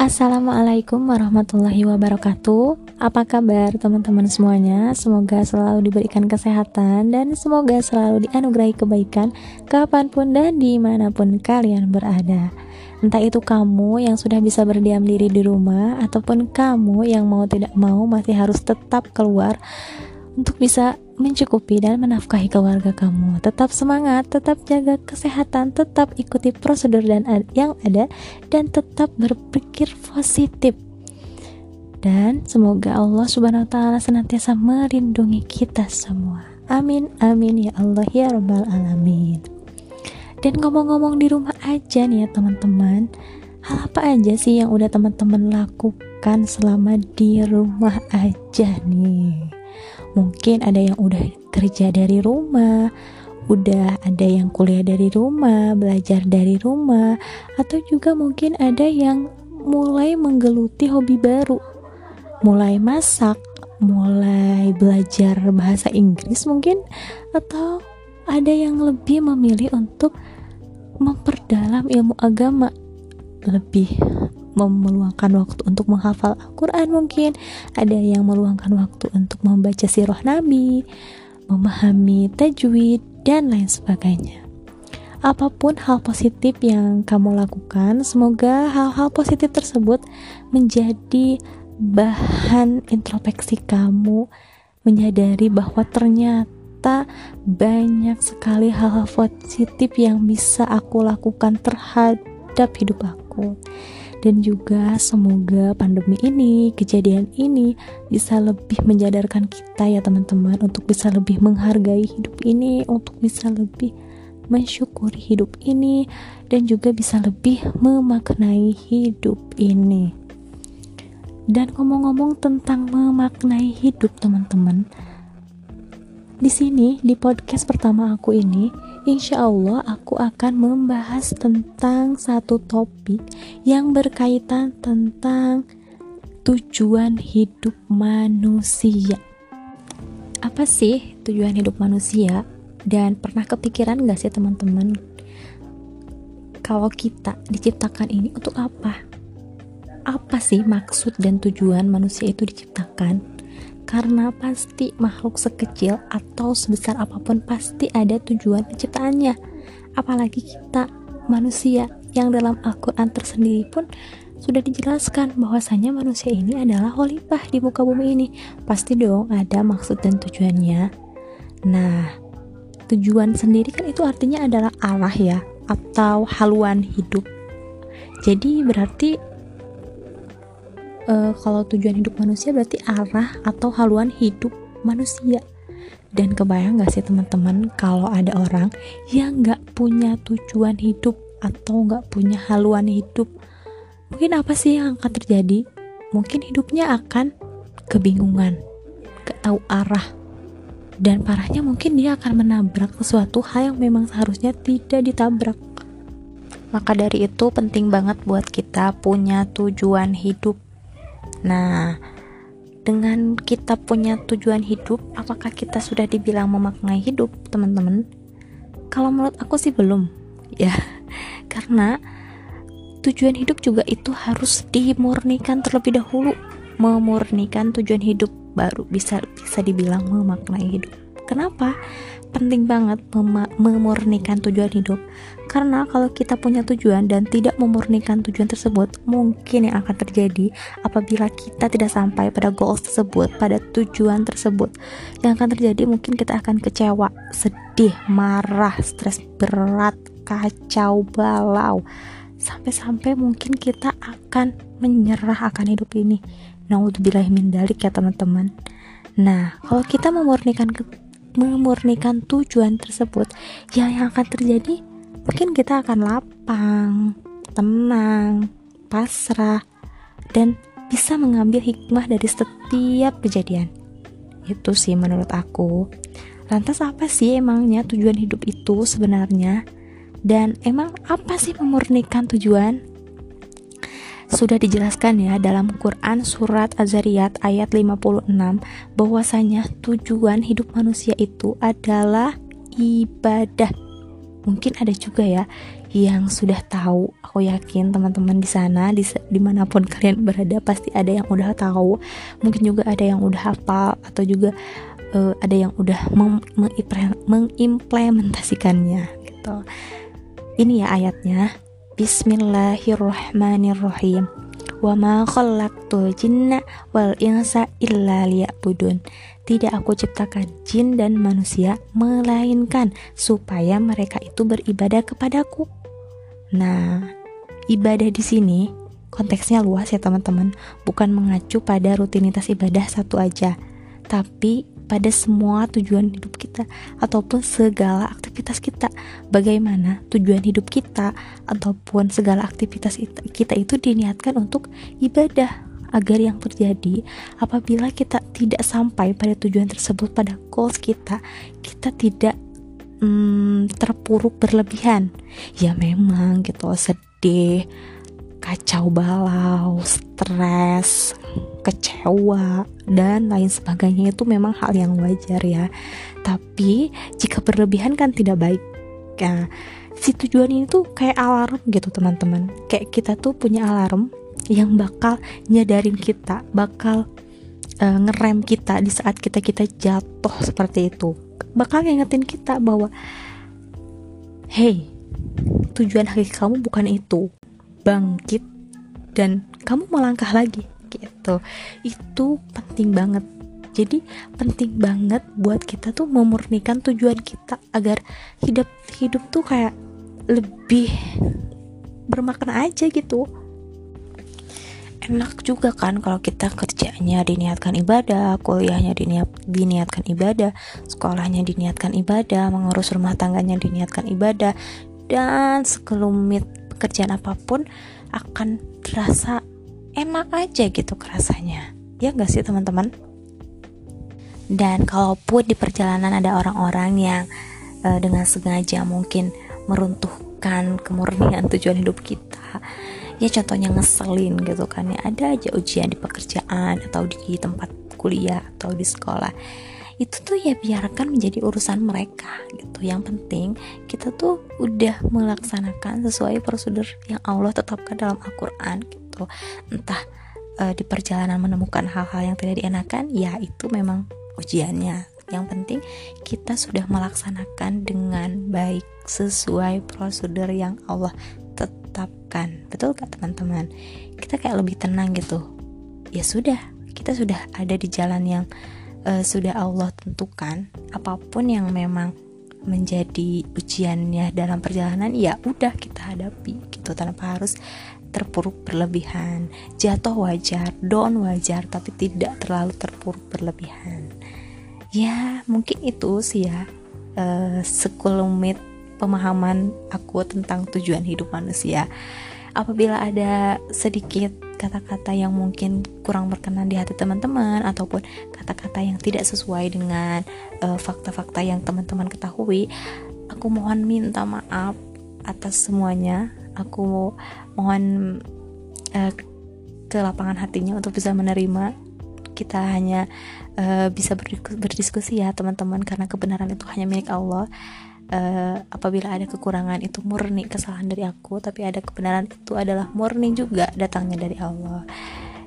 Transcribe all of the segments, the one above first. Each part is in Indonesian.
Assalamualaikum warahmatullahi wabarakatuh. Apa kabar teman-teman semuanya? Semoga selalu diberikan kesehatan Dan semoga selalu dianugerahi kebaikan Kapan pun dan di mana pun kalian berada. Entah itu kamu yang sudah bisa berdiam diri di rumah Ataupun kamu yang mau tidak mau masih harus tetap keluar Untuk bisa mencukupi dan menafkahi keluarga kamu. Tetap semangat, tetap jaga kesehatan, tetap ikuti prosedur dan yang ada dan tetap berpikir positif. Dan semoga Allah Subhanahu wa taala senantiasa melindungi kita semua. Amin amin ya Allah ya rabbal alamin. Dan ngomong-ngomong di rumah aja nih ya teman-teman. Hal apa aja sih yang udah teman-teman lakukan selama di rumah aja nih? Mungkin ada yang udah kerja dari rumah udah ada yang kuliah dari rumah, belajar dari rumah, atau juga mungkin ada yang mulai menggeluti hobi baru, mulai masak, mulai belajar bahasa Inggris mungkin, atau ada yang lebih memilih untuk memperdalam ilmu agama. Lebih meluangkan waktu untuk menghafal Al-Quran mungkin. Ada yang meluangkan waktu untuk membaca sirah Nabi memahami tajwid dan lain sebagainya. Apa pun hal positif yang kamu lakukan semoga hal-hal positif tersebut menjadi bahan introspeksi kamu menyadari bahwa ternyata banyak sekali hal-hal positif yang bisa aku lakukan terhadap hidup aku dan juga semoga pandemi ini, kejadian ini bisa lebih menjadarkan kita ya teman-teman untuk bisa lebih menghargai hidup ini, untuk bisa lebih mensyukuri hidup ini dan juga bisa lebih memaknai hidup ini. Dan ngomong-ngomong tentang memaknai hidup teman-teman, di sini di podcast pertama aku ini, insya Allah aku akan membahas tentang satu topik yang berkaitan tentang tujuan hidup manusia. Apa sih tujuan hidup manusia? Dan pernah kepikiran gak sih teman-teman kalau kita diciptakan ini untuk apa? Apa sih maksud dan tujuan manusia itu diciptakan? Karena pasti makhluk sekecil atau sebesar apa pun pasti ada tujuan penciptaannya. Apalagi kita manusia yang dalam Al-Quran tersendiri pun sudah dijelaskan bahwasanya manusia ini adalah khalifah di muka bumi ini. Pasti dong ada maksud dan tujuannya. Nah tujuan sendiri kan itu artinya adalah arah ya atau haluan hidup. Jadi berarti uh, kalau tujuan hidup manusia berarti arah atau haluan hidup manusia. Dan kebayang gak sih teman-teman kalau ada orang yang gak punya tujuan hidup atau gak punya haluan hidup mungkin apa sih yang akan terjadi? Mungkin hidupnya akan kebingungan gak tahu arah. Dan parahnya mungkin dia akan menabrak sesuatu hal yang memang seharusnya tidak ditabrak. Maka dari itu penting banget buat kita punya tujuan hidup Nah, dengan kita punya tujuan hidup, apakah kita sudah dibilang memaknai hidup, teman-teman? Kalau menurut aku sih belum, ya, karena tujuan hidup juga itu harus dimurnikan terlebih dahulu. Memurnikan tujuan hidup baru bisa bisa dibilang memaknai hidup. Kenapa? Penting banget mem memurnikan tujuan hidup. Karena kalau kita punya tujuan dan tidak memurnikan tujuan tersebut mungkin yang akan terjadi apabila kita tidak sampai pada goals tersebut pada tujuan tersebut. Yang akan terjadi mungkin kita akan kecewa sedih marah stres berat kacau balau. Sampai-sampai mungkin kita akan menyerah akan hidup ini. Min dalik ya teman-teman. Nah kalau kita memurnikan memurnikan tujuan tersebut. Ya yang akan terjadi mungkin kita akan lapang tenang pasrah dan bisa mengambil hikmah dari setiap kejadian. Itu sih menurut aku. Lantas apa sih emangnya tujuan hidup itu sebenarnya? Dan emang apa sih memurnikan tujuan sudah dijelaskan ya dalam Quran surat Az-Zariyat ayat 56 bahwasanya tujuan hidup manusia itu adalah ibadah. mungkin ada juga ya yang sudah tahu. Aku yakin teman-teman di sana di di mana pun kalian berada pasti ada yang udah tahu. Mungkin juga ada yang udah hafal atau juga uh, ada yang udah mengimplementasikannya gitu. Ini ya ayatnya Bismillahirrahmanirrahim. Wa ma khalaqtul jinna wal insa illa liya'budun. Tidak aku ciptakan jin dan manusia, melainkan supaya mereka itu beribadah kepadaku. Nah, ibadah di sini konteksnya luas ya teman-teman, bukan mengacu pada rutinitas ibadah satu aja, tapi pada semua tujuan hidup kita ataupun segala aktivitas kita. Bagaimana tujuan hidup kita ataupun segala aktivitas kita itu diniatkan untuk ibadah agar yang terjadi apabila kita tidak sampai pada tujuan tersebut pada goals kita kita tidak hmm, terpuruk berlebihan ya memang gitu sedih kacau balau stres kecewa dan lain sebagainya itu memang hal yang wajar ya tapi jika berlebihan kan tidak baik ya si tujuan ini tuh kayak alarm gitu teman-teman kayak kita tuh punya alarm yang bakal nyadarin kita, bakal uh, ngerem kita di saat kita kita jatuh seperti itu. Bakal ngingetin kita bahwa hey, tujuan hakiki kamu bukan itu. Bangkit dan kamu melangkah lagi gitu. Itu penting banget. Jadi penting banget buat kita tuh memurnikan tujuan kita agar hidup hidup tuh kayak lebih bermakna aja gitu enak juga kan kalau kita kerjanya diniatkan ibadah, kuliahnya diniat, diniatkan ibadah, sekolahnya diniatkan ibadah, mengurus rumah tangganya diniatkan ibadah, dan sekelumit pekerjaan apa pun akan terasa enak aja gitu kerasanya. Ya gak sih teman-teman? Dan kalaupun di perjalanan ada orang-orang yang uh, dengan sengaja mungkin meruntuhkan kemurnian tujuan hidup kita, ya contohnya ngeselin gitu kan ya ada aja ujian di pekerjaan atau di tempat kuliah atau di sekolah itu tuh ya biarkan menjadi urusan mereka gitu yang penting kita tuh udah melaksanakan sesuai prosedur yang Allah tetapkan dalam Al-Quran gitu. Entah e, di perjalanan menemukan hal-hal yang tidak dienakan ya itu memang ujiannya. Yang penting kita sudah melaksanakan dengan baik sesuai prosedur yang Allah tetapkan. Betul gak teman-teman? Kita kayak lebih tenang gitu. Ya sudah kita sudah ada di jalan yang uh, sudah Allah tentukan. Apa pun yang memang menjadi ujiannya dalam perjalanan ya udah kita hadapi gitu. Tanpa harus terpuruk berlebihan jatuh wajar down wajar tapi tidak terlalu terpuruk berlebihan ya mungkin itu sih ya uh, sekelumit pemahaman aku tentang tujuan hidup manusia. Apabila ada sedikit kata-kata yang mungkin kurang berkenan di hati teman-teman ataupun kata-kata yang tidak sesuai dengan eh, fakta-fakta uh, yang teman-teman ketahui, aku mohon minta maaf atas semuanya. Aku mohon uh, ke lapangan hatinya untuk bisa menerima. Kita hanya uh, bisa berdiskusi ya teman-teman karena kebenaran itu hanya milik Allah. Uh, apabila ada kekurangan itu murni kesalahan dari aku tapi ada kebenaran itu adalah murni juga datangnya dari Allah.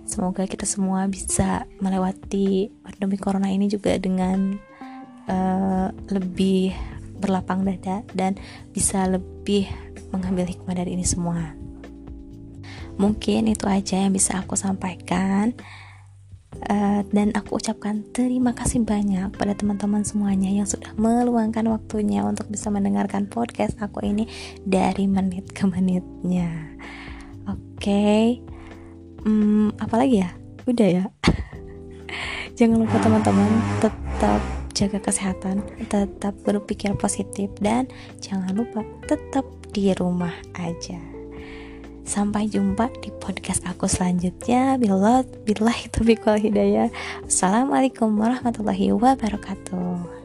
Semoga kita semua bisa melewati pandemi corona ini juga dengan uh, lebih berlapang dada dan bisa lebih mengambil hikmah dari ini semua mungkin itu aja yang bisa aku sampaikan Uh, dan aku ucapkan terima kasih banyak pada teman-teman semuanya yang sudah meluangkan waktunya untuk bisa mendengarkan podcast aku ini dari menit ke menitnya. Oke, okay. hmm, apalagi ya? Udah ya. Jangan lupa teman-teman jaga kesehatan, tetap berpikir positif dan jangan lupa tetap di rumah aja. Sampai jumpa di podcast aku selanjutnya. Bila bila itu bikul hidayah. Assalamualaikum warahmatullahi wabarakatuh.